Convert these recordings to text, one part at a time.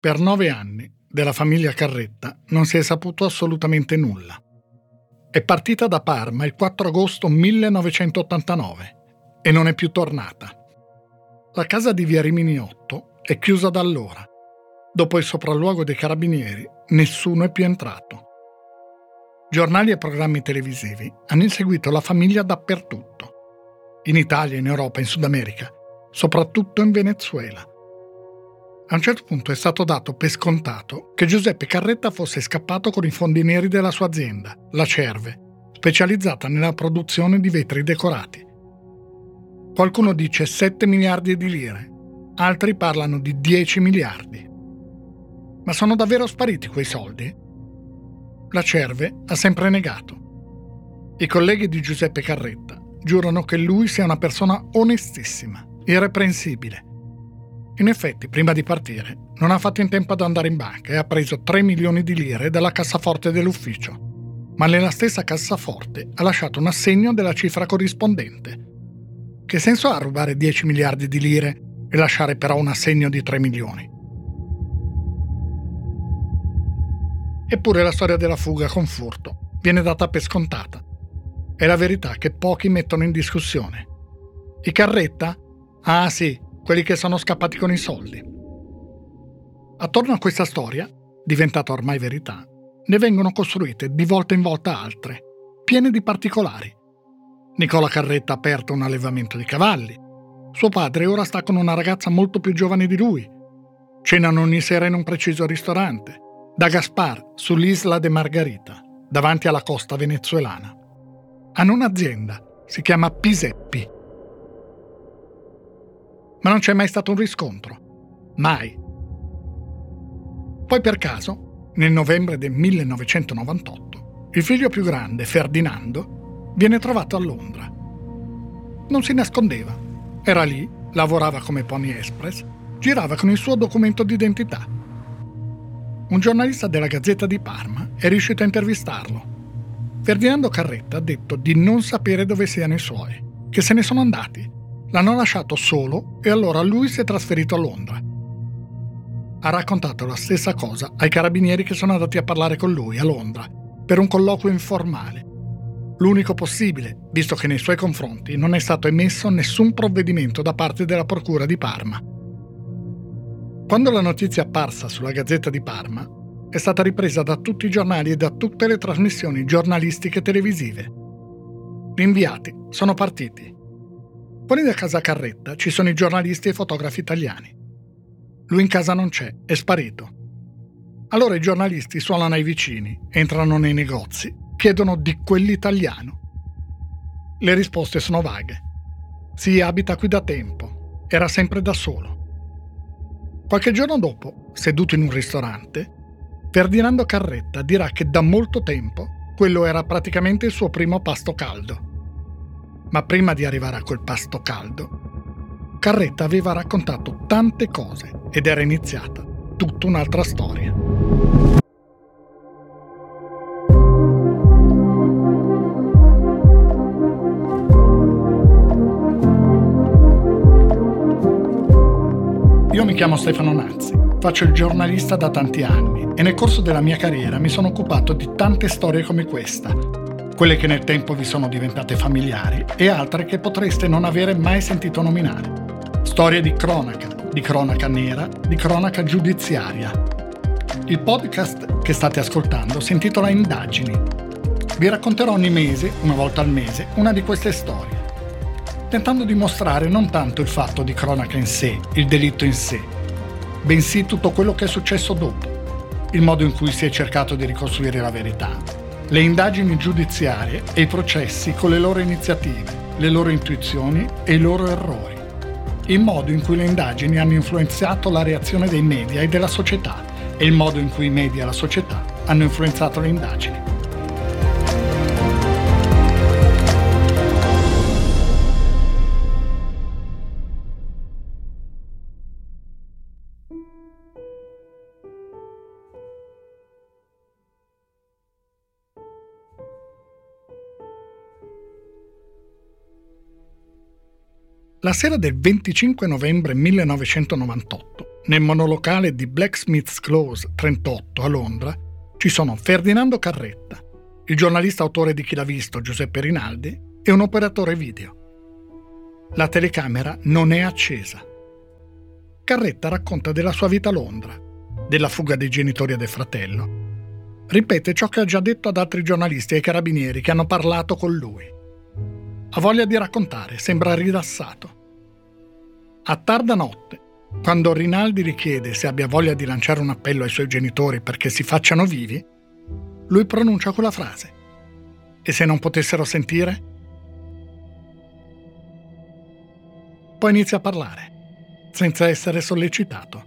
Per nove anni della famiglia Carretta non si è saputo assolutamente nulla. È partita da Parma il 4 agosto 1989 e non è più tornata. La casa di Via Rimini 8 è chiusa da allora. Dopo il sopralluogo dei carabinieri, nessuno è più entrato. Giornali e programmi televisivi hanno inseguito la famiglia dappertutto. In Italia, in Europa, in Sud America, soprattutto in Venezuela. A un certo punto è stato dato per scontato che Giuseppe Carretta fosse scappato con i fondi neri della sua azienda, la Cerve, specializzata nella produzione di vetri decorati. Qualcuno dice 7 miliardi di lire, altri parlano di 10 miliardi. Ma sono davvero spariti quei soldi? La Cerve ha sempre negato. I colleghi di Giuseppe Carretta giurano che lui sia una persona onestissima, irreprensibile in effetti, prima di partire, non ha fatto in tempo ad andare in banca e ha preso 3 milioni di lire dalla cassaforte dell'ufficio. Ma nella stessa cassaforte ha lasciato un assegno della cifra corrispondente. Che senso ha rubare 10 miliardi di lire e lasciare però un assegno di 3 milioni? Eppure la storia della fuga con furto viene data per scontata. È la verità che pochi mettono in discussione. I Carretta? Ah sì, quelli che sono scappati con i soldi. Attorno a questa storia, diventata ormai verità, ne vengono costruite di volta in volta altre, piene di particolari. Nicola Carretta ha aperto un allevamento di cavalli. Suo padre ora sta con una ragazza molto più giovane di lui. Cenano ogni sera in un preciso ristorante, da Gaspar, sull'isola de Margarita, davanti alla costa venezuelana. Hanno un'azienda, si chiama Piseppi, ma non c'è mai stato un riscontro. Mai. Poi per caso, nel novembre del 1998, il figlio più grande, Ferdinando, viene trovato a Londra. Non si nascondeva. Era lì, lavorava come Pony Express, girava con il suo documento d'identità. Un giornalista della Gazzetta di Parma è riuscito a intervistarlo. Ferdinando Carretta ha detto di non sapere dove siano i suoi, che se ne sono andati L'hanno lasciato solo e allora lui si è trasferito a Londra. Ha raccontato la stessa cosa ai carabinieri che sono andati a parlare con lui a Londra per un colloquio informale. L'unico possibile, visto che nei suoi confronti non è stato emesso nessun provvedimento da parte della Procura di Parma. Quando la notizia è apparsa sulla Gazzetta di Parma, è stata ripresa da tutti i giornali e da tutte le trasmissioni giornalistiche televisive. Gli inviati sono partiti Fuori da casa Carretta ci sono i giornalisti e i fotografi italiani. Lui in casa non c'è, è sparito. Allora i giornalisti suonano ai vicini, entrano nei negozi, chiedono di quell'italiano. Le risposte sono vaghe. Si abita qui da tempo, era sempre da solo. Qualche giorno dopo, seduto in un ristorante, Ferdinando Carretta dirà che da molto tempo quello era praticamente il suo primo pasto caldo. Ma prima di arrivare a quel pasto caldo, Carretta aveva raccontato tante cose ed era iniziata tutta un'altra storia. Io mi chiamo Stefano Nazzi, faccio il giornalista da tanti anni e nel corso della mia carriera mi sono occupato di tante storie come questa, quelle che nel tempo vi sono diventate familiari e altre che potreste non avere mai sentito nominare. Storie di cronaca, di cronaca nera, di cronaca giudiziaria. Il podcast che state ascoltando si intitola Indagini. Vi racconterò ogni mese, una volta al mese, una di queste storie, tentando di mostrare non tanto il fatto di cronaca in sé, il delitto in sé, bensì tutto quello che è successo dopo, il modo in cui si è cercato di ricostruire la verità, le indagini giudiziarie e i processi con le loro iniziative, le loro intuizioni e i loro errori, il modo in cui le indagini hanno influenzato la reazione dei media e della società e il modo in cui i media e la società hanno influenzato le indagini. La sera del 25 novembre 1998, nel monolocale di Blacksmith's Close 38 a Londra ci sono Ferdinando Carretta, il giornalista autore di Chi l'ha visto Giuseppe Rinaldi e un operatore video. La telecamera non è accesa. Carretta racconta della sua vita a Londra, della fuga dei genitori e del fratello. Ripete ciò che ha già detto ad altri giornalisti e ai carabinieri che hanno parlato con lui. Ha voglia di raccontare, sembra rilassato. A tarda notte, quando Rinaldi richiede se abbia voglia di lanciare un appello ai suoi genitori perché si facciano vivi, lui pronuncia quella frase. E se non potessero sentire? Poi inizia a parlare, senza essere sollecitato.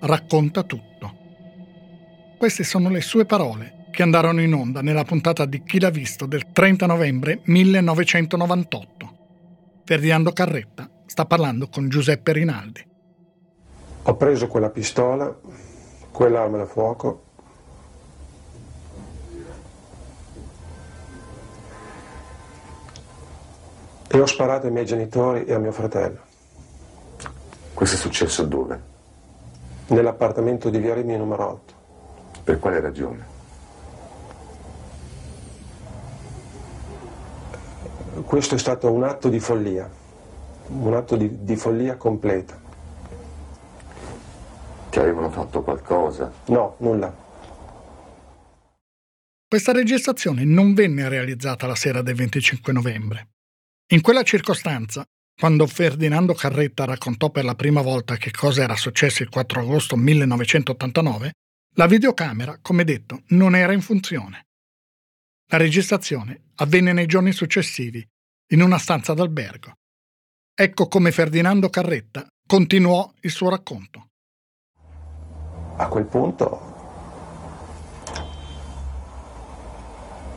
Racconta tutto. Queste sono le sue parole che andarono in onda nella puntata di Chi l'ha visto del 30 novembre 1998. Ferdinando Carretta sta parlando con Giuseppe Rinaldi. Ho preso quella pistola, quell'arma da fuoco e ho sparato ai miei genitori e a mio fratello. Questo è successo dove? Nell'appartamento di Via Rimini numero 8. Per quale ragione? Questo è stato un atto di follia, un atto di, di follia completa. Ti avevano fatto qualcosa? No, nulla. Questa registrazione non venne realizzata la sera del 25 novembre. In quella circostanza, quando Ferdinando Carretta raccontò per la prima volta che cosa era successo il 4 agosto 1989, la videocamera, come detto, non era in funzione. La registrazione avvenne nei giorni successivi, in una stanza d'albergo. Ecco come Ferdinando Carretta continuò il suo racconto. A quel punto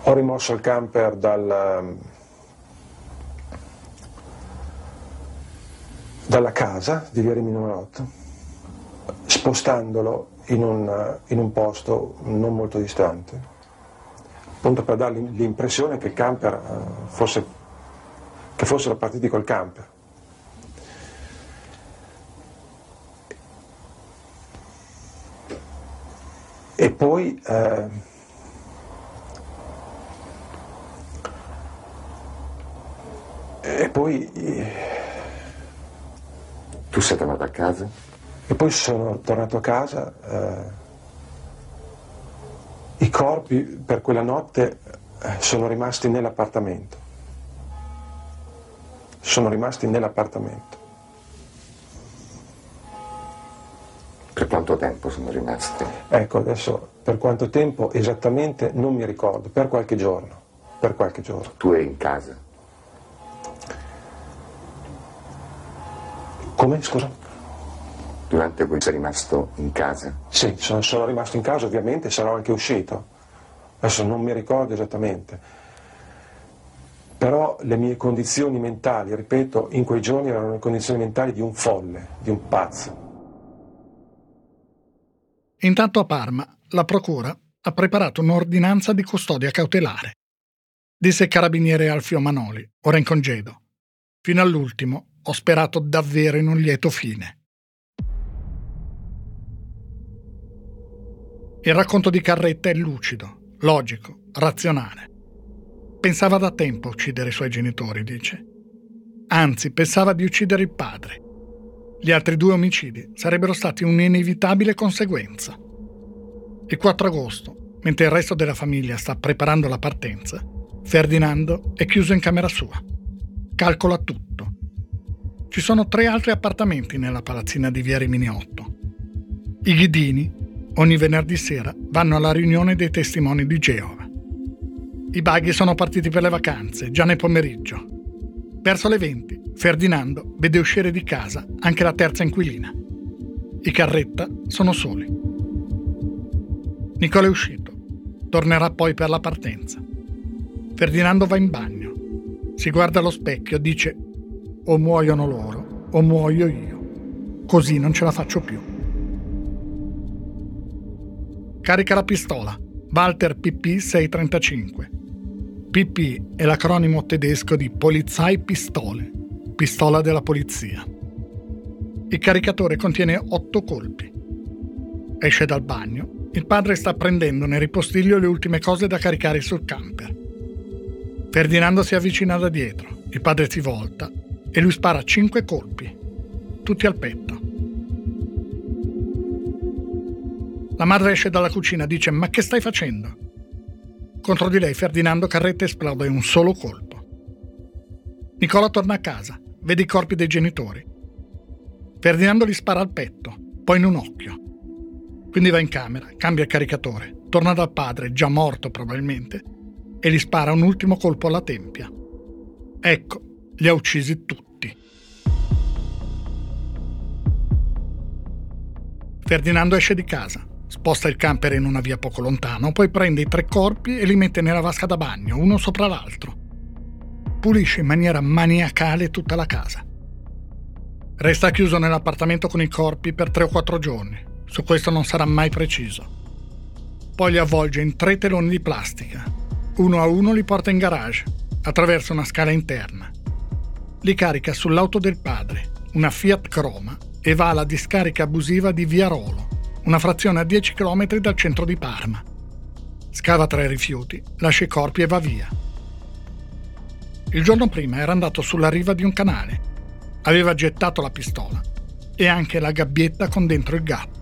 ho rimosso il camper dal, dalla casa di Via Rimini 8, spostandolo in un, in un posto non molto distante, appunto per dargli l'impressione che il camper eh, fosse, che fossero partiti col camper. E poi eh, e poi tu sei tornato a casa? E poi sono tornato a casa. Eh, I corpi per quella notte eh, sono rimasti nell'appartamento. Sono rimasti nell'appartamento. Per quanto tempo sono rimasti? Ecco, adesso per quanto tempo esattamente non mi ricordo, per qualche giorno. Per qualche giorno. Tu eri in casa? Come, scusa? Durante cui sei rimasto in casa? Sì, sono, sono rimasto in casa ovviamente, sarò anche uscito. Adesso non mi ricordo esattamente. Però le mie condizioni mentali, ripeto, in quei giorni erano le condizioni mentali di un folle, di un pazzo. Intanto a Parma la Procura ha preparato un'ordinanza di custodia cautelare. Disse il carabiniere Alfio Manoli, ora in congedo. Fino all'ultimo ho sperato davvero in un lieto fine. Il racconto di Carretta è lucido, logico, razionale. Pensava da tempo a uccidere i suoi genitori, dice. Anzi, pensava di uccidere il padre. Gli altri due omicidi sarebbero stati un'inevitabile conseguenza. Il 4 agosto, mentre il resto della famiglia sta preparando la partenza, Ferdinando è chiuso in camera sua. Calcola tutto ci sono tre altri appartamenti nella palazzina di Via Rimini 8. I Ghidini, ogni venerdì sera, vanno alla riunione dei testimoni di Geova. I baghi sono partiti per le vacanze, già nel pomeriggio. Verso le 20, Ferdinando vede uscire di casa anche la terza inquilina. I Carretta sono soli. Nicola è uscito. Tornerà poi per la partenza. Ferdinando va in bagno. Si guarda allo specchio, dice o muoiono loro o muoio io. Così non ce la faccio più. Carica la pistola. Walter PP 635. PP è l'acronimo tedesco di Polizei Pistole, pistola della polizia. Il caricatore contiene otto colpi. Esce dal bagno. Il padre sta prendendo nel ripostiglio le ultime cose da caricare sul camper. Ferdinando si avvicina da dietro. Il padre si volta e lui spara cinque colpi, tutti al petto. La madre esce dalla cucina dice: Ma che stai facendo? Contro di lei Ferdinando Carretta esplode un solo colpo. Nicola torna a casa, vede i corpi dei genitori. Ferdinando gli spara al petto, poi in un occhio. Quindi va in camera, cambia caricatore, torna dal padre, già morto probabilmente, e gli spara un ultimo colpo alla tempia. Ecco, li ha uccisi tutti. Ferdinando esce di casa, sposta il camper in una via poco lontano, poi prende i tre corpi e li mette nella vasca da bagno, uno sopra l'altro. Pulisce in maniera maniacale tutta la casa. Resta chiuso nell'appartamento con i corpi per tre o quattro giorni, su questo non sarà mai preciso. Poi li avvolge in tre teloni di plastica. Uno a uno li porta in garage, attraverso una scala interna li carica sull'auto del padre, una Fiat Croma, e va alla discarica abusiva di Viarolo, una frazione a 10 km dal centro di Parma. Scava tra i rifiuti, lascia i corpi e va via. Il giorno prima era andato sulla riva di un canale. Aveva gettato la pistola e anche la gabbietta con dentro il gatto.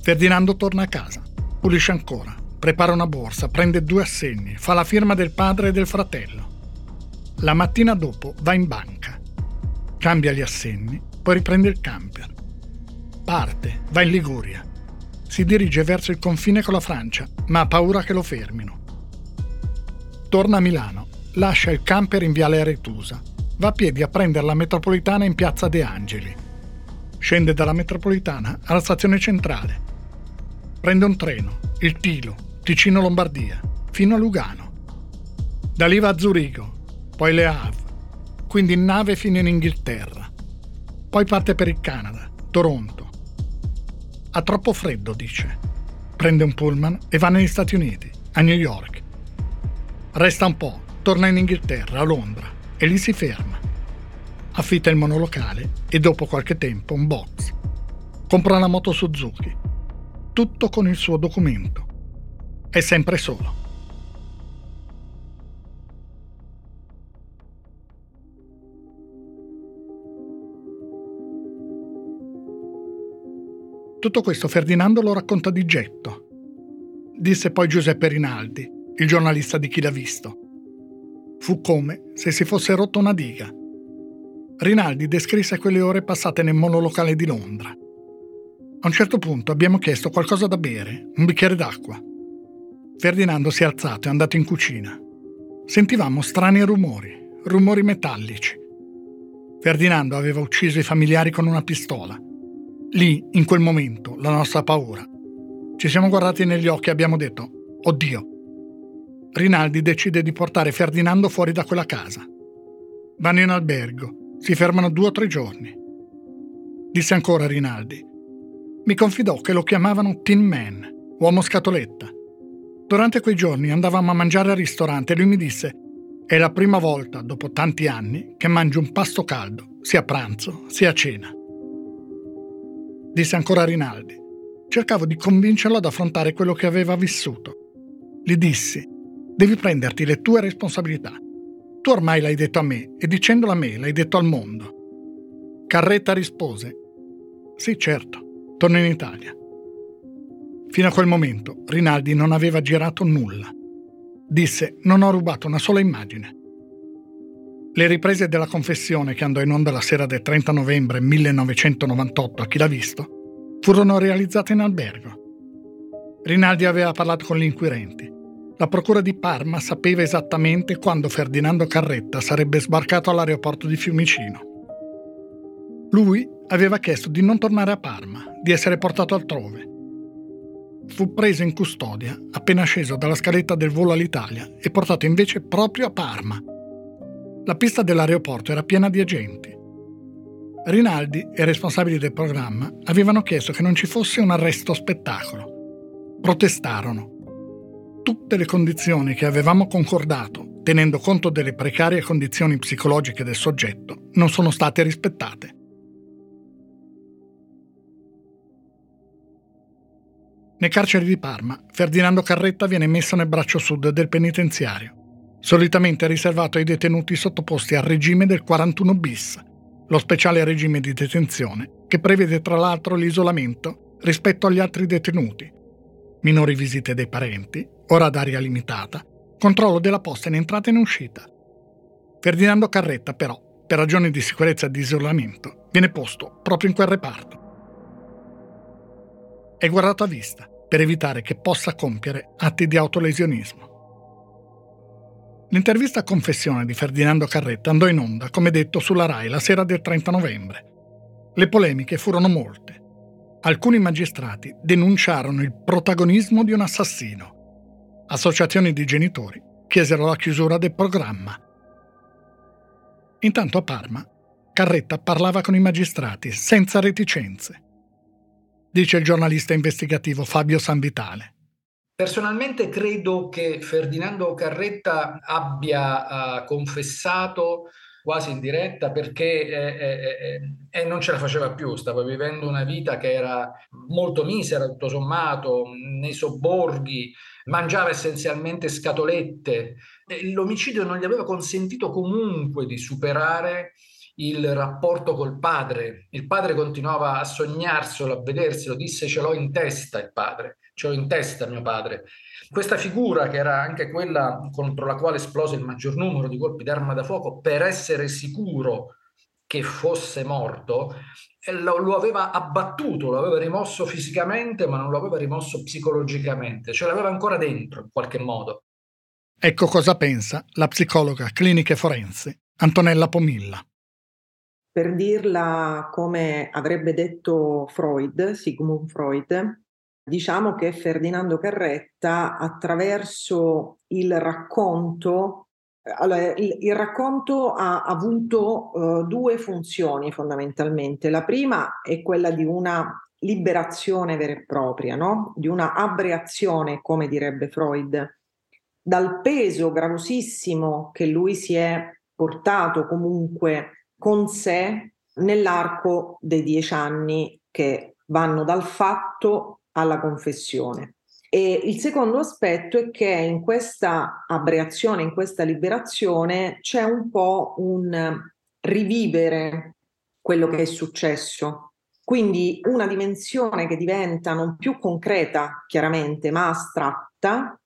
Ferdinando torna a casa, pulisce ancora, prepara una borsa, prende due assegni, fa la firma del padre e del fratello. La mattina dopo va in banca, cambia gli assegni, poi riprende il camper. Parte, va in Liguria. Si dirige verso il confine con la Francia, ma ha paura che lo fermino. Torna a Milano, lascia il camper in viale Aretusa, va a piedi a prendere la metropolitana in piazza De Angeli. Scende dalla metropolitana alla stazione centrale. Prende un treno, il Tilo, Ticino-Lombardia, fino a Lugano. Da lì va a Zurigo, poi Le Havre, quindi in nave fino in Inghilterra. Poi parte per il Canada, Toronto. Ha troppo freddo, dice. Prende un pullman e va negli Stati Uniti, a New York. Resta un po', torna in Inghilterra, a Londra, e lì si ferma. Affitta il monolocale e dopo qualche tempo un box. Compra la moto Suzuki. Tutto con il suo documento. È sempre solo. Tutto questo Ferdinando lo racconta di getto. Disse poi Giuseppe Rinaldi, il giornalista di Chi l'ha visto. Fu come se si fosse rotto una diga. Rinaldi descrisse quelle ore passate nel monolocale di Londra. A un certo punto abbiamo chiesto qualcosa da bere, un bicchiere d'acqua. Ferdinando si è alzato e è andato in cucina. Sentivamo strani rumori, rumori metallici. Ferdinando aveva ucciso i familiari con una pistola Lì, in quel momento, la nostra paura. Ci siamo guardati negli occhi e abbiamo detto, oddio. Rinaldi decide di portare Ferdinando fuori da quella casa. Vanno in albergo, si fermano due o tre giorni. Disse ancora Rinaldi. Mi confidò che lo chiamavano Tin Man, uomo scatoletta. Durante quei giorni andavamo a mangiare al ristorante e lui mi disse è la prima volta, dopo tanti anni, che mangio un pasto caldo, sia a pranzo sia a cena disse ancora Rinaldi. Cercavo di convincerlo ad affrontare quello che aveva vissuto. Gli dissi, devi prenderti le tue responsabilità. Tu ormai l'hai detto a me e dicendolo a me l'hai detto al mondo. Carretta rispose, sì certo, torno in Italia. Fino a quel momento Rinaldi non aveva girato nulla. Disse, non ho rubato una sola immagine. Le riprese della confessione che andò in onda la sera del 30 novembre 1998 a chi l'ha visto furono realizzate in albergo. Rinaldi aveva parlato con gli inquirenti. La procura di Parma sapeva esattamente quando Ferdinando Carretta sarebbe sbarcato all'aeroporto di Fiumicino. Lui aveva chiesto di non tornare a Parma, di essere portato altrove. Fu preso in custodia appena sceso dalla scaletta del volo all'Italia e portato invece proprio a Parma, la pista dell'aeroporto era piena di agenti. Rinaldi e i responsabili del programma avevano chiesto che non ci fosse un arresto spettacolo. Protestarono. Tutte le condizioni che avevamo concordato, tenendo conto delle precarie condizioni psicologiche del soggetto, non sono state rispettate. Nel carceri di Parma, Ferdinando Carretta viene messo nel braccio sud del penitenziario solitamente riservato ai detenuti sottoposti al regime del 41 bis, lo speciale regime di detenzione che prevede tra l'altro l'isolamento rispetto agli altri detenuti, minori visite dei parenti, ora ad aria limitata, controllo della posta in entrata e in uscita. Ferdinando Carretta, però, per ragioni di sicurezza e di isolamento, viene posto proprio in quel reparto. È guardato a vista per evitare che possa compiere atti di autolesionismo. L'intervista a confessione di Ferdinando Carretta andò in onda, come detto, sulla RAI la sera del 30 novembre. Le polemiche furono molte. Alcuni magistrati denunciarono il protagonismo di un assassino. Associazioni di genitori chiesero la chiusura del programma. Intanto a Parma, Carretta parlava con i magistrati senza reticenze. Dice il giornalista investigativo Fabio Sanvitale. Personalmente credo che Ferdinando Carretta abbia uh, confessato quasi in diretta perché eh, eh, eh, non ce la faceva più, stava vivendo una vita che era molto misera tutto sommato, nei sobborghi, mangiava essenzialmente scatolette. L'omicidio non gli aveva consentito comunque di superare il rapporto col padre. Il padre continuava a sognarselo, a vederselo, disse ce l'ho in testa il padre, ce l'ho in testa mio padre. Questa figura, che era anche quella contro la quale esplose il maggior numero di colpi d'arma da fuoco, per essere sicuro che fosse morto, lo, lo, aveva abbattuto, lo aveva rimosso fisicamente, ma non lo aveva rimosso psicologicamente, ce l'aveva ancora dentro in qualche modo. Ecco cosa pensa la psicologa clinica forense Antonella Pomilla. Per dirla come avrebbe detto Freud, Sigmund Freud, Diciamo che Ferdinando Carretta attraverso il racconto, allora, il, il racconto ha avuto uh, due funzioni fondamentalmente. La prima è quella di una liberazione vera e propria, no? di una abbreazione, come direbbe Freud, dal peso gravosissimo che lui si è portato comunque con sé nell'arco dei dieci anni che vanno dal fatto alla confessione. E il secondo aspetto è che in questa abbreazione, in questa liberazione, c'è un po' un rivivere quello che è successo. Quindi una dimensione che diventa non più concreta, chiaramente, ma astratta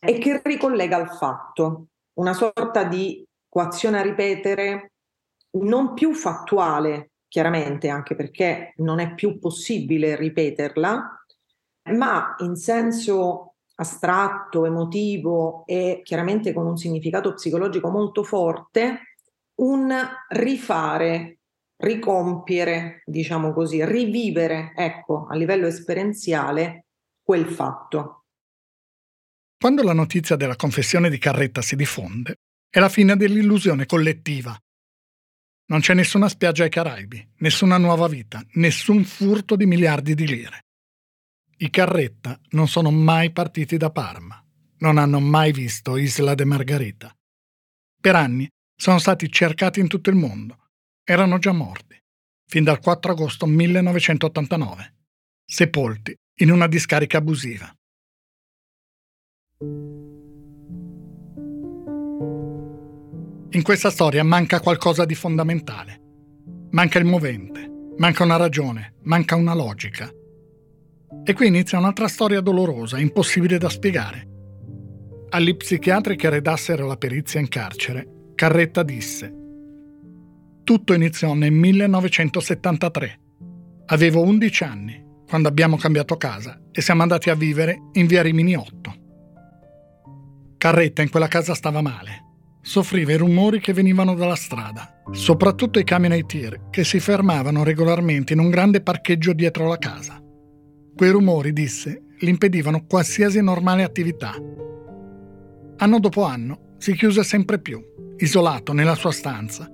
e che ricollega al fatto, una sorta di equazione a ripetere non più fattuale, chiaramente, anche perché non è più possibile ripeterla, ma in senso astratto, emotivo e chiaramente con un significato psicologico molto forte, un rifare, ricompiere, diciamo così, rivivere, ecco, a livello esperienziale quel fatto. Quando la notizia della confessione di Carretta si diffonde, è la fine dell'illusione collettiva. Non c'è nessuna spiaggia ai Caraibi, nessuna nuova vita, nessun furto di miliardi di lire. I Carretta non sono mai partiti da Parma, non hanno mai visto Isla de Margarita. Per anni sono stati cercati in tutto il mondo. Erano già morti, fin dal 4 agosto 1989, sepolti in una discarica abusiva. In questa storia manca qualcosa di fondamentale. Manca il movente, manca una ragione, manca una logica e qui inizia un'altra storia dolorosa, impossibile da spiegare. Agli psichiatri che redassero la perizia in carcere, Carretta disse Tutto iniziò nel 1973. Avevo 11 anni quando abbiamo cambiato casa e siamo andati a vivere in via Rimini 8. Carretta in quella casa stava male. Soffriva i rumori che venivano dalla strada, soprattutto i camion ai tir che si fermavano regolarmente in un grande parcheggio dietro la casa. Quei rumori, disse, gli impedivano qualsiasi normale attività. Anno dopo anno si chiuse sempre più, isolato nella sua stanza.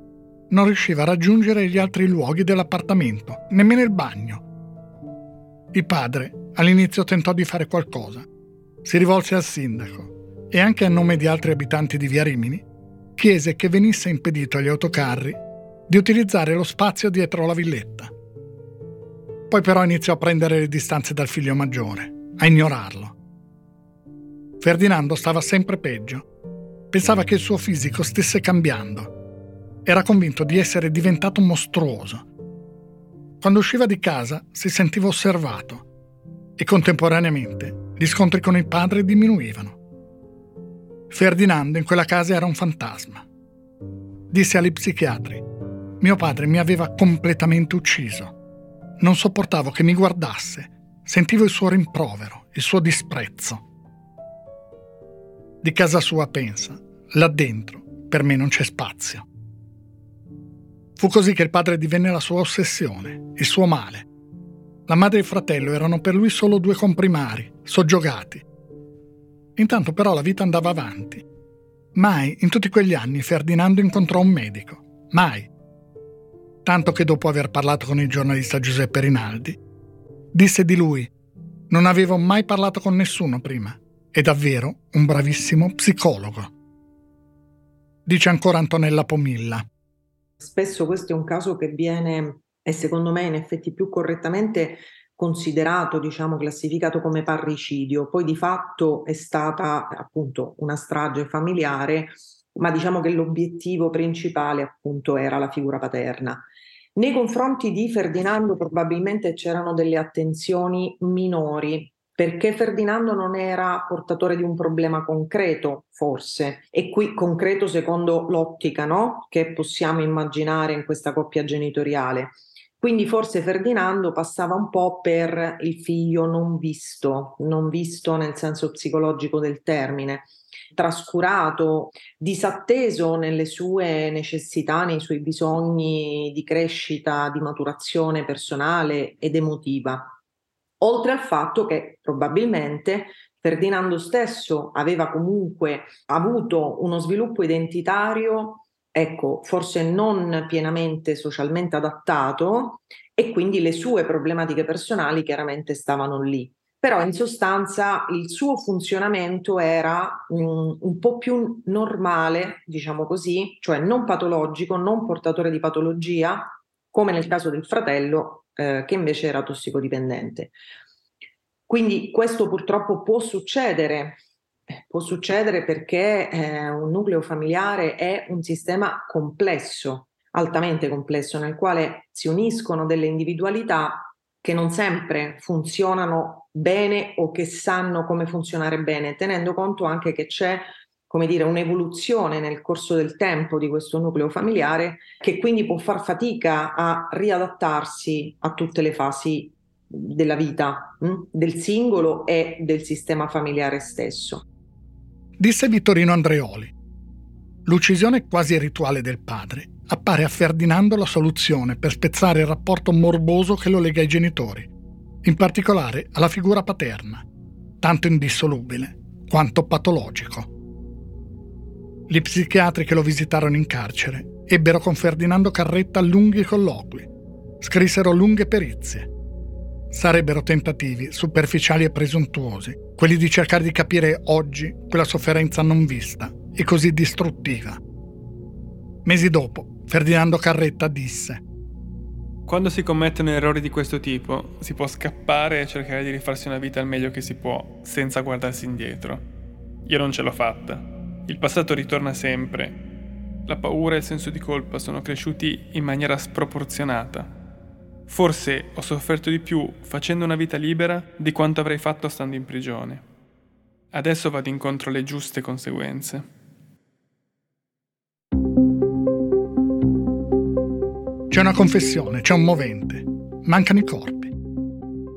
Non riusciva a raggiungere gli altri luoghi dell'appartamento, nemmeno il bagno. Il padre all'inizio tentò di fare qualcosa. Si rivolse al sindaco e anche a nome di altri abitanti di Via Rimini chiese che venisse impedito agli autocarri di utilizzare lo spazio dietro la villetta. Poi però iniziò a prendere le distanze dal figlio maggiore, a ignorarlo. Ferdinando stava sempre peggio. Pensava che il suo fisico stesse cambiando. Era convinto di essere diventato mostruoso. Quando usciva di casa si sentiva osservato e contemporaneamente gli scontri con il padre diminuivano. Ferdinando in quella casa era un fantasma. Disse agli psichiatri, mio padre mi aveva completamente ucciso. Non sopportavo che mi guardasse, sentivo il suo rimprovero, il suo disprezzo. Di casa sua pensa, là dentro per me non c'è spazio. Fu così che il padre divenne la sua ossessione, il suo male. La madre e il fratello erano per lui solo due comprimari, soggiogati, Intanto però la vita andava avanti. Mai in tutti quegli anni Ferdinando incontrò un medico. Mai. Tanto che dopo aver parlato con il giornalista Giuseppe Rinaldi, disse di lui non avevo mai parlato con nessuno prima. È davvero un bravissimo psicologo. Dice ancora Antonella Pomilla. Spesso questo è un caso che viene, e secondo me in effetti più correttamente, considerato, diciamo, classificato come parricidio, poi di fatto è stata appunto una strage familiare, ma diciamo che l'obiettivo principale appunto era la figura paterna. Nei confronti di Ferdinando probabilmente c'erano delle attenzioni minori, perché Ferdinando non era portatore di un problema concreto, forse, e qui concreto secondo l'ottica no? che possiamo immaginare in questa coppia genitoriale. Quindi forse Ferdinando passava un po' per il figlio non visto, non visto nel senso psicologico del termine, trascurato, disatteso nelle sue necessità, nei suoi bisogni di crescita, di maturazione personale ed emotiva. Oltre al fatto che probabilmente Ferdinando stesso aveva comunque avuto uno sviluppo identitario ecco, forse non pienamente socialmente adattato e quindi le sue problematiche personali chiaramente stavano lì. Però in sostanza il suo funzionamento era um, un po' più normale, diciamo così, cioè non patologico, non portatore di patologia, come nel caso del fratello eh, che invece era tossicodipendente. Quindi questo purtroppo può succedere eh, può succedere perché eh, un nucleo familiare è un sistema complesso, altamente complesso, nel quale si uniscono delle individualità che non sempre funzionano bene o che sanno come funzionare bene, tenendo conto anche che c'è come dire, un'evoluzione nel corso del tempo di questo nucleo familiare che quindi può far fatica a riadattarsi a tutte le fasi della vita mh, hm, del singolo e del sistema familiare stesso. Disse Vittorino Andreoli. L'uccisione quasi rituale del padre appare a Ferdinando la soluzione per spezzare il rapporto morboso che lo lega ai genitori, in particolare alla figura paterna, tanto indissolubile quanto patologico. Gli psichiatri che lo visitarono in carcere ebbero con Ferdinando Carretta lunghi colloqui, scrissero lunghe perizie sarebbero tentativi superficiali e presuntuosi, quelli di cercare di capire oggi quella sofferenza non vista e così distruttiva. Mesi dopo, Ferdinando Carretta disse quando si commettono errori di questo tipo, si può scappare e cercare di rifarsi una vita al meglio che si può, senza guardarsi indietro. Io non ce l'ho fatta. Il passato ritorna sempre. La paura e il senso di colpa sono cresciuti in maniera sproporzionata Forse ho sofferto di più facendo una vita libera di quanto avrei fatto stando in prigione. Adesso vado incontro alle giuste conseguenze. C'è una confessione, c'è un movente. Mancano i corpi.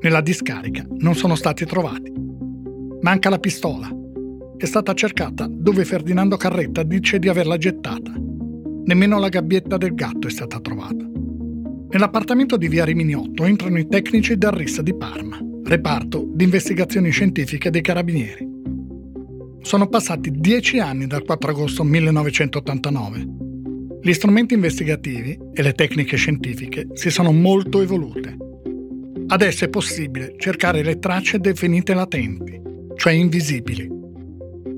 Nella discarica non sono stati trovati. Manca la pistola. È stata cercata dove Ferdinando Carretta dice di averla gettata. Nemmeno la gabbietta del gatto è stata trovata. Nell'appartamento di via Riminiotto entrano i tecnici del RIS di Parma, reparto di investigazioni scientifiche dei carabinieri. Sono passati dieci anni dal 4 agosto 1989. Gli strumenti investigativi e le tecniche scientifiche si sono molto evolute. Adesso è possibile cercare le tracce definite latenti, cioè invisibili.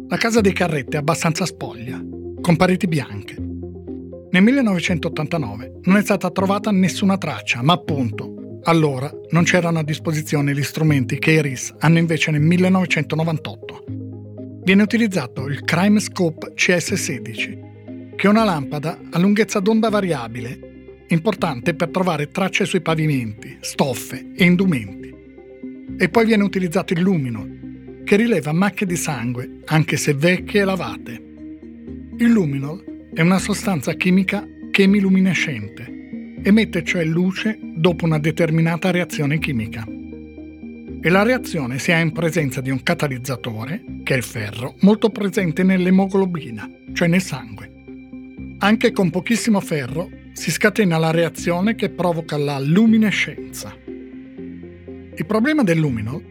La casa dei Carretti è abbastanza spoglia, con pareti bianche, nel 1989 non è stata trovata nessuna traccia, ma appunto Allora non c'erano a disposizione gli strumenti che i RIS hanno invece nel 1998. Viene utilizzato il Crime Scope CS16, che è una lampada a lunghezza d'onda variabile, importante per trovare tracce sui pavimenti, stoffe e indumenti. E poi viene utilizzato il luminol, che rileva macchie di sangue, anche se vecchie e lavate. Il luminol è una sostanza chimica chemiluminescente emette cioè luce dopo una determinata reazione chimica. E la reazione si ha in presenza di un catalizzatore, che è il ferro, molto presente nell'emoglobina, cioè nel sangue. Anche con pochissimo ferro si scatena la reazione che provoca la luminescenza. Il problema del lumino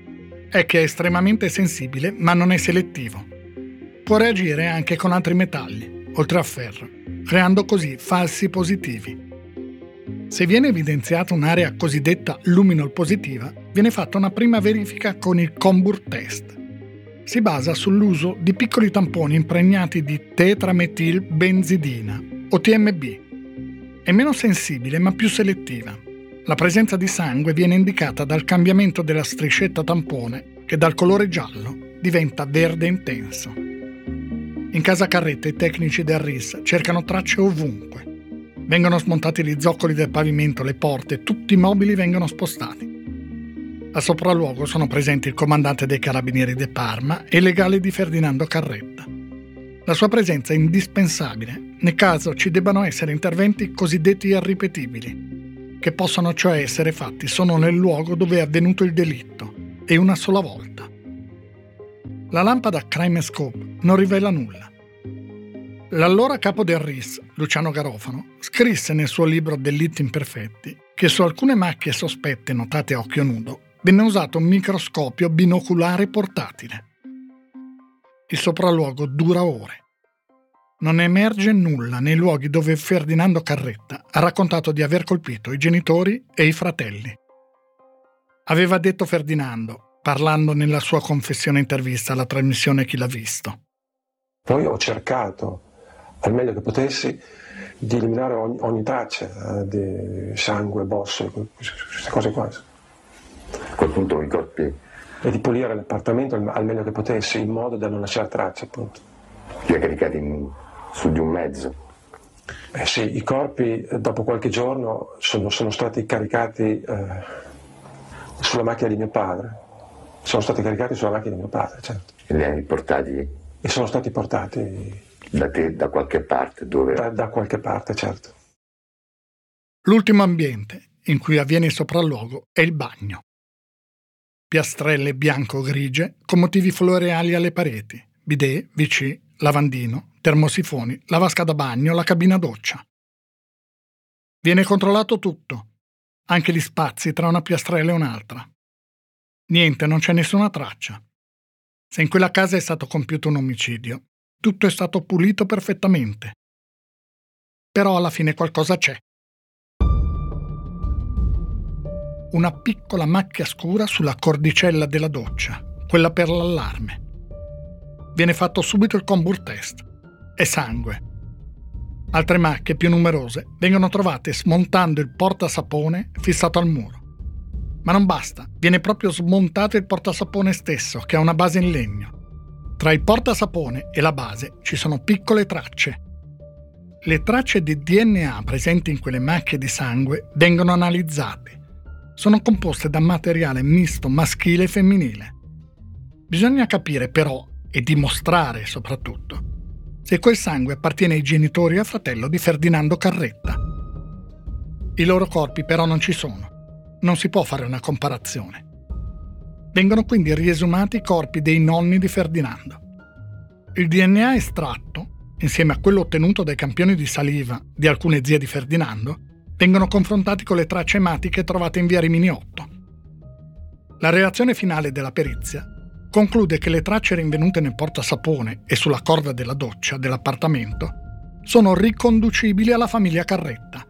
è che è estremamente sensibile ma non è selettivo. Può reagire anche con altri metalli, oltre a ferro, creando così falsi positivi, se viene evidenziata un'area cosiddetta luminol positiva, viene fatta una prima verifica con il Combur test. Si basa sull'uso di piccoli tamponi impregnati di tetrametilbenzidina o TMB. È meno sensibile ma più selettiva. La presenza di sangue viene indicata dal cambiamento della striscetta tampone che dal colore giallo diventa verde intenso. In casa Carretta i tecnici del RIS cercano tracce ovunque Vengono smontati gli zoccoli del pavimento, le porte, tutti i mobili vengono spostati. A sopralluogo sono presenti il comandante dei carabinieri di Parma e il legale di Ferdinando Carretta. La sua presenza è indispensabile nel caso ci debbano essere interventi cosiddetti irripetibili, che possono cioè essere fatti solo nel luogo dove è avvenuto il delitto e una sola volta. La lampada Crime Scope non rivela nulla. L'allora capo del RIS, Luciano Garofano, scrisse nel suo libro Delitti imperfetti che su alcune macchie sospette notate a occhio nudo venne usato un microscopio binoculare portatile. Il sopralluogo dura ore. Non emerge nulla nei luoghi dove Ferdinando Carretta ha raccontato di aver colpito i genitori e i fratelli. Aveva detto Ferdinando, parlando nella sua confessione intervista alla trasmissione Chi l'ha visto. Poi ho cercato al meglio che potessi di eliminare ogni, ogni traccia eh, di sangue, bosse, queste cose qua. A quel punto i corpi... E di pulire l'appartamento al, meglio che potessi, in modo da non lasciare tracce, appunto. Li hai caricati in, su di un mezzo? Eh sì, i corpi eh, dopo qualche giorno sono, sono stati caricati eh, sulla macchina di mio padre. Sono stati caricati sulla macchina di mio padre, certo. E li hai portati? E sono stati portati da te da qualche parte? Dove? Da, da qualche parte, certo. L'ultimo ambiente in cui avviene il sopralluogo è il bagno. Piastrelle bianco-grigie con motivi floreali alle pareti, bidet, WC, lavandino, termosifoni, la vasca da bagno, la cabina doccia. Viene controllato tutto, anche gli spazi tra una piastrella e un'altra. Niente, non c'è nessuna traccia. Se in quella casa è stato compiuto un omicidio, tutto è stato pulito perfettamente. Però alla fine qualcosa c'è. Una piccola macchia scura sulla cordicella della doccia, quella per l'allarme. Viene fatto subito il combur test. È sangue. Altre macchie più numerose vengono trovate smontando il portasapone fissato al muro. Ma non basta, viene proprio smontato il portasapone stesso, che ha una base in legno. Tra il portasapone e la base ci sono piccole tracce. Le tracce di DNA presenti in quelle macchie di sangue vengono analizzate. Sono composte da materiale misto maschile e femminile. Bisogna capire però, e dimostrare soprattutto, se quel sangue appartiene ai genitori e al fratello di Ferdinando Carretta. I loro corpi però non ci sono. Non si può fare una comparazione. Vengono quindi riesumati i corpi dei nonni di Ferdinando. Il DNA estratto, insieme a quello ottenuto dai campioni di saliva di alcune zie di Ferdinando, vengono confrontati con le tracce ematiche trovate in via Rimini 8. La relazione finale della perizia conclude che le tracce rinvenute nel portasapone e sulla corda della doccia dell'appartamento sono riconducibili alla famiglia Carretta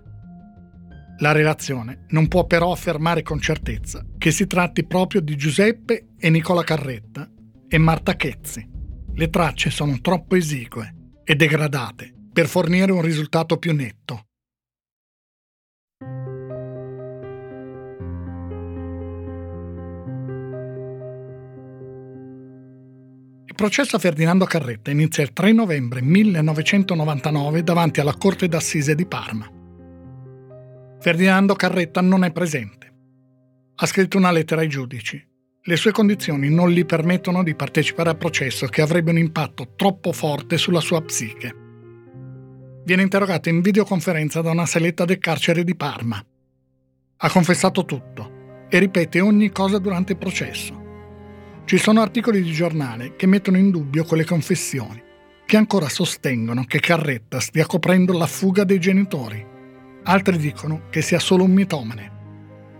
la relazione non può però affermare con certezza che si tratti proprio di Giuseppe e Nicola Carretta e Marta Chezzi. Le tracce sono troppo esigue e degradate per fornire un risultato più netto. Il processo a Ferdinando Carretta inizia il 3 novembre 1999 davanti alla Corte d'Assise di Parma. Ferdinando Carretta non è presente. Ha scritto una lettera ai giudici. Le sue condizioni non gli permettono di partecipare al processo che avrebbe un impatto troppo forte sulla sua psiche. Viene interrogato in videoconferenza da una seletta del carcere di Parma. Ha confessato tutto e ripete ogni cosa durante il processo. Ci sono articoli di giornale che mettono in dubbio quelle confessioni, che ancora sostengono che Carretta stia coprendo la fuga dei genitori. Altri dicono che sia solo un mitomane.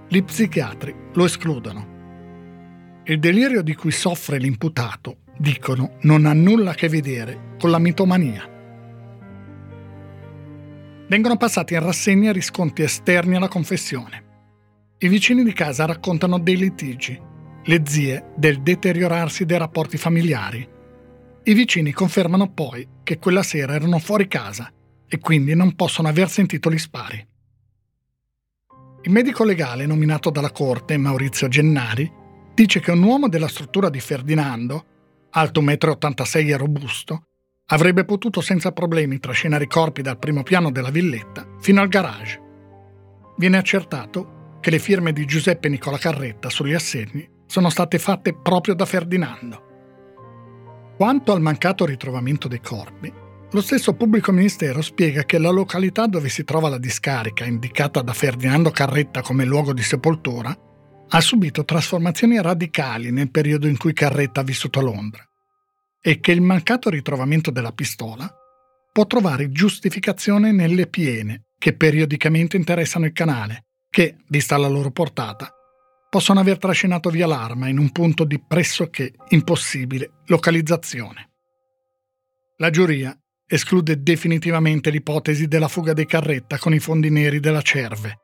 Gli psichiatri lo escludono. Il delirio di cui soffre l'imputato, dicono, non ha nulla a che vedere con la mitomania. Vengono passati in rassegna riscontri esterni alla confessione. I vicini di casa raccontano dei litigi, le zie del deteriorarsi dei rapporti familiari. I vicini confermano poi che quella sera erano fuori casa e quindi non possono aver sentito gli spari. Il medico legale nominato dalla corte, Maurizio Gennari, dice che un uomo della struttura di Ferdinando, alto 1,86 m e robusto, avrebbe potuto senza problemi trascinare i corpi dal primo piano della villetta fino al garage. Viene accertato che le firme di Giuseppe Nicola Carretta sugli assegni sono state fatte proprio da Ferdinando. Quanto al mancato ritrovamento dei corpi, lo stesso pubblico ministero spiega che la località dove si trova la discarica, indicata da Ferdinando Carretta come luogo di sepoltura, ha subito trasformazioni radicali nel periodo in cui Carretta ha vissuto a Londra e che il mancato ritrovamento della pistola può trovare giustificazione nelle piene che periodicamente interessano il canale, che, vista la loro portata, possono aver trascinato via l'arma in un punto di pressoché impossibile localizzazione. La giuria esclude definitivamente l'ipotesi della fuga dei Carretta con i fondi neri della Cerve.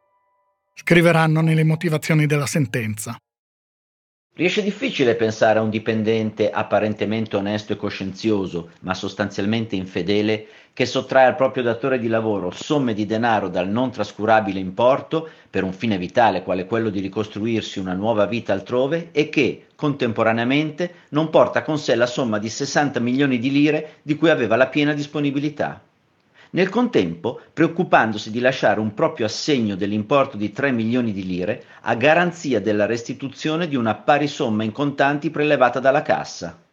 Scriveranno nelle motivazioni della sentenza. Riesce difficile pensare a un dipendente apparentemente onesto e coscienzioso, ma sostanzialmente infedele, che sottrae al proprio datore di lavoro somme di denaro dal non trascurabile importo per un fine vitale quale quello di ricostruirsi una nuova vita altrove e che, contemporaneamente, non porta con sé la somma di 60 milioni di lire di cui aveva la piena disponibilità nel contempo preoccupandosi di lasciare un proprio assegno dell'importo di 3 milioni di lire a garanzia della restituzione di una pari somma in contanti prelevata dalla cassa.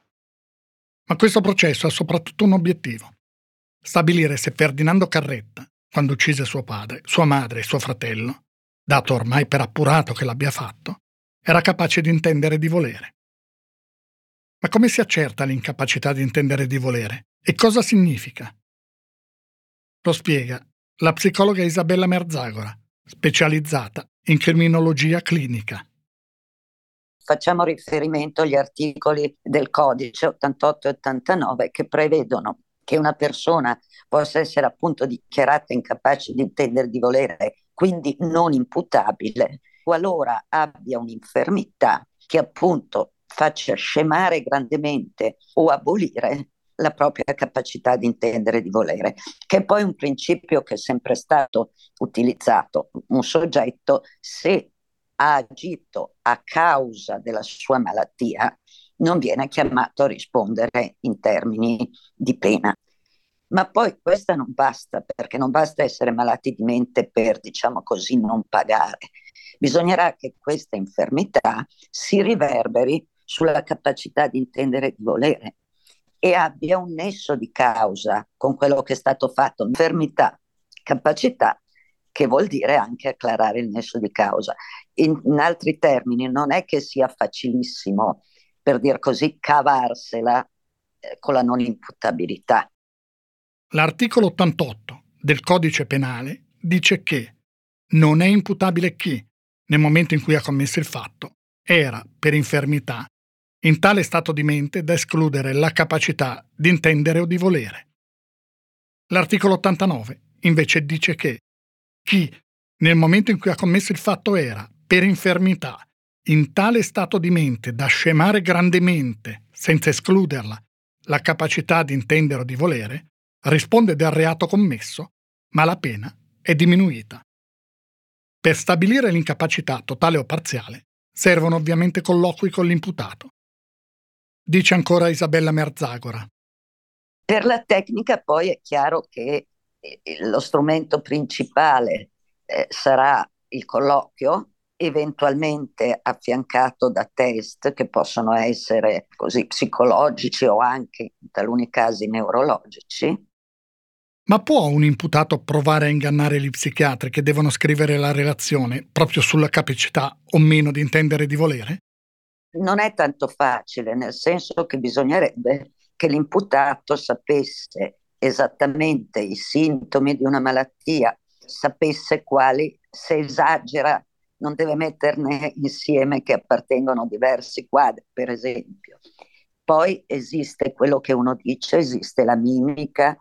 Ma questo processo ha soprattutto un obiettivo. Stabilire se Ferdinando Carretta, quando uccise suo padre, sua madre e suo fratello, dato ormai per appurato che l'abbia fatto, era capace di intendere di volere. Ma come si accerta l'incapacità di intendere di volere? E cosa significa? Lo spiega la psicologa Isabella Merzagora, specializzata in criminologia clinica. Facciamo riferimento agli articoli del codice 88 e 89 che prevedono che una persona possa essere appunto dichiarata incapace di intendere di volere, quindi non imputabile, qualora abbia un'infermità che appunto faccia scemare grandemente o abolire la propria capacità di intendere e di volere, che è poi un principio che è sempre stato utilizzato. Un soggetto, se ha agito a causa della sua malattia, non viene chiamato a rispondere in termini di pena. Ma poi questa non basta, perché non basta essere malati di mente per, diciamo così, non pagare. Bisognerà che questa infermità si riverberi sulla capacità di intendere e di volere e abbia un nesso di causa con quello che è stato fatto, infermità, capacità, che vuol dire anche acclarare il nesso di causa. In, in altri termini, non è che sia facilissimo, per dir così, cavarsela eh, con la non imputabilità. L'articolo 88 del codice penale dice che non è imputabile chi, nel momento in cui ha commesso il fatto, era per infermità in tale stato di mente da escludere la capacità di intendere o di volere. L'articolo 89 invece dice che chi, nel momento in cui ha commesso il fatto era, per infermità, in tale stato di mente da scemare grandemente, senza escluderla, la capacità di intendere o di volere, risponde del reato commesso, ma la pena è diminuita. Per stabilire l'incapacità totale o parziale servono ovviamente colloqui con l'imputato. Dice ancora Isabella Merzagora. Per la tecnica poi è chiaro che eh, lo strumento principale eh, sarà il colloquio, eventualmente affiancato da test che possono essere così psicologici o anche in taluni casi neurologici. Ma può un imputato provare a ingannare gli psichiatri che devono scrivere la relazione proprio sulla capacità o meno di intendere di volere? Non è tanto facile, nel senso che bisognerebbe che l'imputato sapesse esattamente i sintomi di una malattia, sapesse quali, se esagera non deve metterne insieme che appartengono a diversi quadri, per esempio. Poi esiste quello che uno dice, esiste la mimica,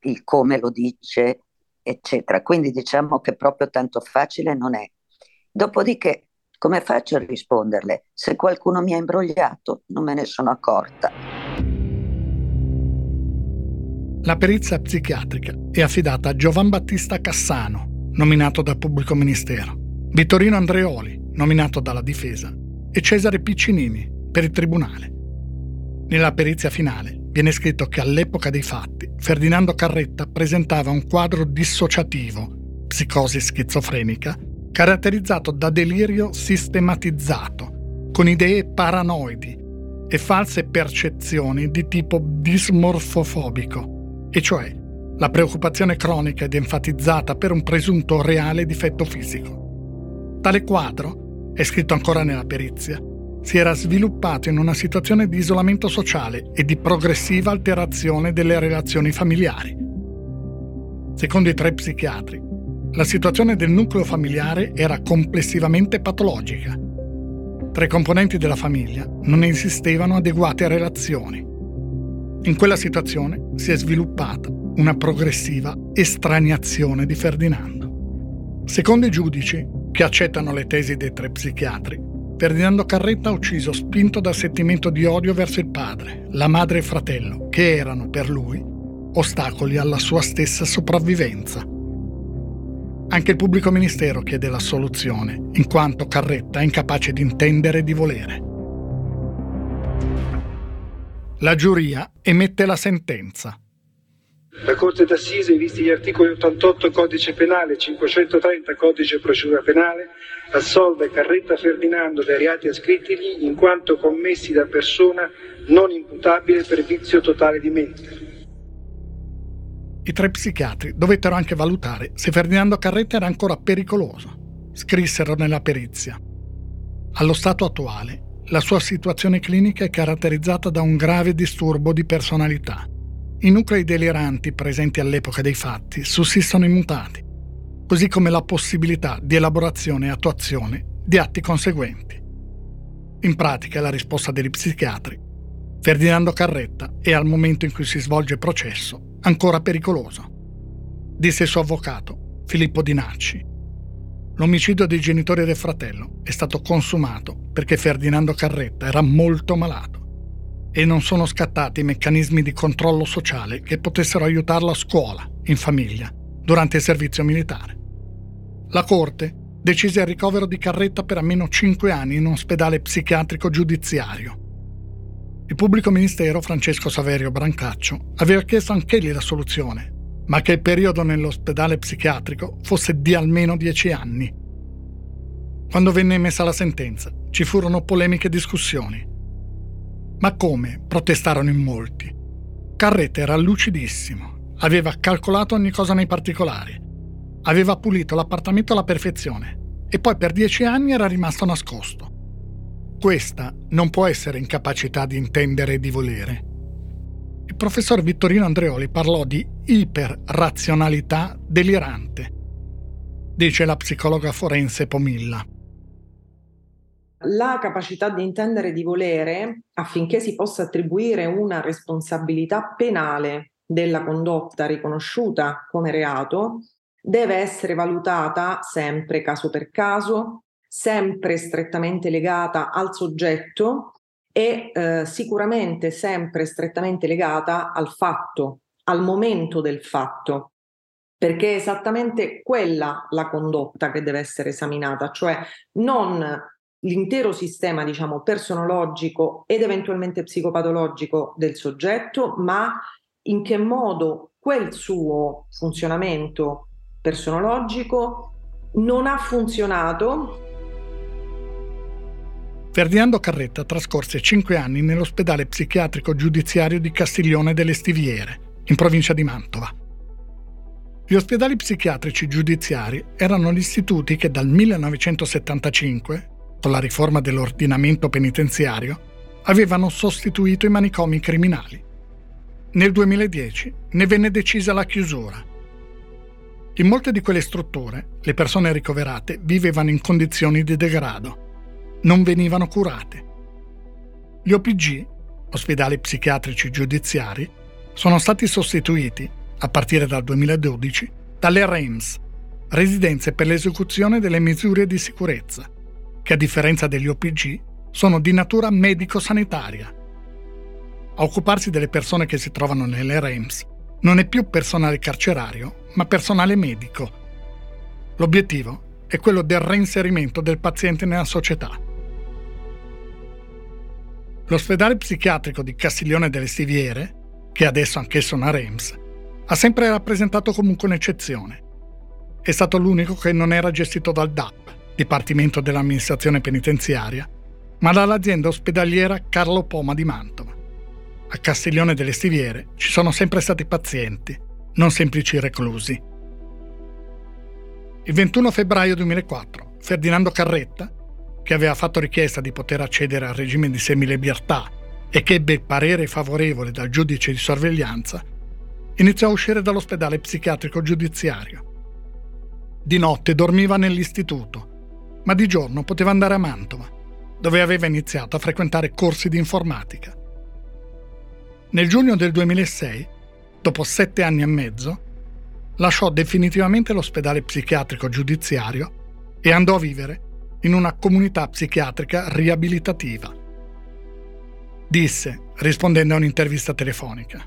il come lo dice, eccetera. Quindi diciamo che proprio tanto facile non è. Dopodiché, come faccio a risponderle? Se qualcuno mi ha imbrogliato, non me ne sono accorta. La perizia psichiatrica è affidata a Giovan Battista Cassano, nominato dal pubblico ministero. Vittorino Andreoli, nominato dalla difesa, e Cesare Piccinini, per il tribunale. Nella perizia finale viene scritto che all'epoca dei fatti Ferdinando Carretta presentava un quadro dissociativo, psicosi schizofrenica, caratterizzato da delirio sistematizzato, con idee paranoidi e false percezioni di tipo dismorfofobico, e cioè la preoccupazione cronica ed enfatizzata per un presunto reale difetto fisico. Tale quadro, è scritto ancora nella perizia, si era sviluppato in una situazione di isolamento sociale e di progressiva alterazione delle relazioni familiari. Secondo i tre psichiatri, la situazione del nucleo familiare era complessivamente patologica. Tra i componenti della famiglia non esistevano adeguate relazioni. In quella situazione si è sviluppata una progressiva estraniazione di Ferdinando. Secondo i giudici, che accettano le tesi dei tre psichiatri. Ferdinando Carretta ha ucciso spinto dal sentimento di odio verso il padre, la madre e il fratello, che erano per lui ostacoli alla sua stessa sopravvivenza. Anche il pubblico ministero chiede la soluzione, in quanto Carretta è incapace di intendere e di volere. La giuria emette la sentenza. La Corte d'Assise, visti gli articoli 88 Codice Penale e 530 Codice Procedura Penale, assolve Carretta Ferdinando dai reati ascrittigli in quanto commessi da persona non imputabile per vizio totale di mente. I tre psichiatri dovettero anche valutare se Ferdinando Carretta era ancora pericoloso. Scrissero nella perizia. Allo stato attuale, la sua situazione clinica è caratterizzata da un grave disturbo di personalità i nuclei deliranti presenti all'epoca dei fatti sussistono immutati, così come la possibilità di elaborazione e attuazione di atti conseguenti. In pratica la risposta degli psichiatri. Ferdinando Carretta è al momento in cui si svolge il processo ancora pericoloso. Disse il suo avvocato, Filippo Dinacci. L'omicidio dei genitori del fratello è stato consumato perché Ferdinando Carretta era molto malato e non sono scattati meccanismi di controllo sociale che potessero aiutarlo a scuola, in famiglia, durante il servizio militare. La Corte decise il ricovero di Carretta per almeno 5 anni in un ospedale psichiatrico giudiziario. Il pubblico ministero Francesco Saverio Brancaccio aveva chiesto anch'egli la soluzione, ma che il periodo nell'ospedale psichiatrico fosse di almeno 10 anni. Quando venne emessa la sentenza, ci furono polemiche e discussioni. Ma come? protestarono in molti. Carretta era lucidissimo, aveva calcolato ogni cosa nei particolari, aveva pulito l'appartamento alla perfezione e poi per dieci anni era rimasto nascosto. Questa non può essere incapacità di intendere e di volere. Il professor Vittorino Andreoli parlò di iperrazionalità delirante, dice la psicologa forense Pomilla la capacità di intendere e di volere affinché si possa attribuire una responsabilità penale della condotta riconosciuta come reato deve essere valutata sempre caso per caso, sempre strettamente legata al soggetto e eh, sicuramente sempre strettamente legata al fatto, al momento del fatto, perché è esattamente quella la condotta che deve essere esaminata, cioè non l'intero sistema, diciamo, personologico ed eventualmente psicopatologico del soggetto, ma in che modo quel suo funzionamento personologico non ha funzionato. Ferdinando Carretta trascorse cinque anni nell'ospedale psichiatrico giudiziario di Castiglione delle Stiviere, in provincia di Mantova. Gli ospedali psichiatrici giudiziari erano gli istituti che dal 1975, con la riforma dell'ordinamento penitenziario, avevano sostituito i manicomi criminali. Nel 2010 ne venne decisa la chiusura. In molte di quelle strutture le persone ricoverate vivevano in condizioni di degrado, non venivano curate. Gli OPG, ospedali psichiatrici giudiziari, sono stati sostituiti a partire dal 2012, dalle REMS, residenze per l'esecuzione delle misure di sicurezza, che a differenza degli OPG sono di natura medico-sanitaria. A occuparsi delle persone che si trovano nelle REMS non è più personale carcerario, ma personale medico. L'obiettivo è quello del reinserimento del paziente nella società. L'ospedale psichiatrico di Castiglione delle Stiviere, che adesso anch'esso una REMS, ha sempre rappresentato comunque un'eccezione. È stato l'unico che non era gestito dal DAP, Dipartimento dell'Amministrazione Penitenziaria, ma dall'azienda ospedaliera Carlo Poma di Mantova. A Castiglione delle Stiviere ci sono sempre stati pazienti, non semplici reclusi. Il 21 febbraio 2004, Ferdinando Carretta, che aveva fatto richiesta di poter accedere al regime di semilibertà e che ebbe parere favorevole dal giudice di sorveglianza, iniziò a uscire dall'ospedale psichiatrico giudiziario. Di notte dormiva nell'istituto, ma di giorno poteva andare a Mantova, dove aveva iniziato a frequentare corsi di informatica. Nel giugno del 2006, dopo sette anni e mezzo, lasciò definitivamente l'ospedale psichiatrico giudiziario e andò a vivere in una comunità psichiatrica riabilitativa. Disse, rispondendo a un'intervista telefonica.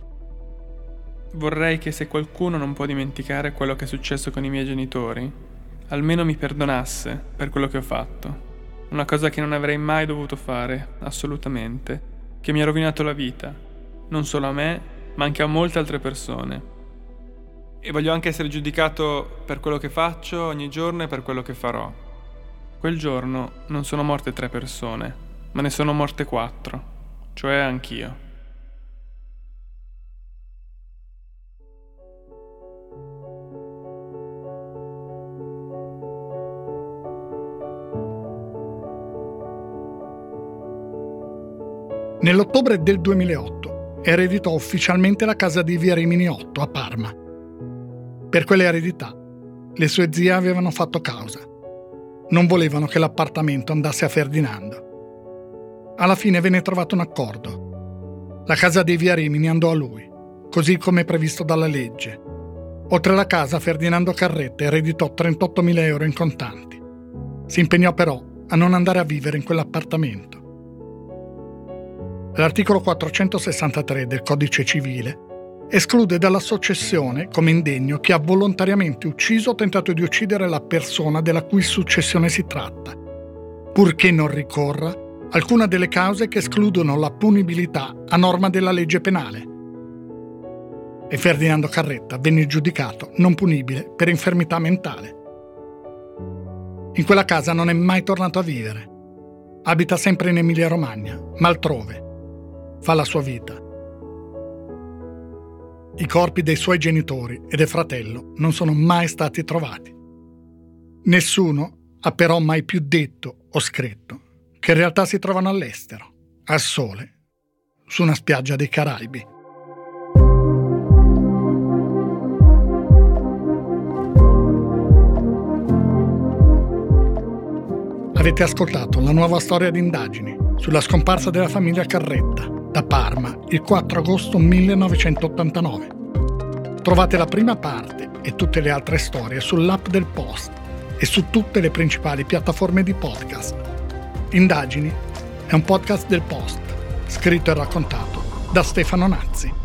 Vorrei che se qualcuno non può dimenticare quello che è successo con i miei genitori, almeno mi perdonasse per quello che ho fatto. Una cosa che non avrei mai dovuto fare, assolutamente, che mi ha rovinato la vita, non solo a me, ma anche a molte altre persone. E voglio anche essere giudicato per quello che faccio ogni giorno e per quello che farò. Quel giorno non sono morte tre persone, ma ne sono morte quattro, cioè anch'io. Nell'ottobre del 2008 ereditò ufficialmente la casa di Via Rimini 8 a Parma. Per quelle eredità le sue zie avevano fatto causa. Non volevano che l'appartamento andasse a Ferdinando. Alla fine venne trovato un accordo. La casa di Via Rimini andò a lui, così come previsto dalla legge. Oltre alla casa, Ferdinando Carretta ereditò 38.000 euro in contanti. Si impegnò però a non andare a vivere in quell'appartamento. L'articolo 463 del Codice civile esclude dalla successione come indegno chi ha volontariamente ucciso o tentato di uccidere la persona della cui successione si tratta, purché non ricorra alcuna delle cause che escludono la punibilità a norma della legge penale. E Ferdinando Carretta venne giudicato non punibile per infermità mentale. In quella casa non è mai tornato a vivere. Abita sempre in Emilia-Romagna, ma altrove fa la sua vita. I corpi dei suoi genitori e del fratello non sono mai stati trovati. Nessuno ha però mai più detto o scritto che in realtà si trovano all'estero, al sole, su una spiaggia dei Caraibi. Avete ascoltato la nuova storia di indagini sulla scomparsa della famiglia Carretta da Parma il 4 agosto 1989. Trovate la prima parte e tutte le altre storie sull'app del Post e su tutte le principali piattaforme di podcast. Indagini è un podcast del Post, scritto e raccontato da Stefano Nazzi.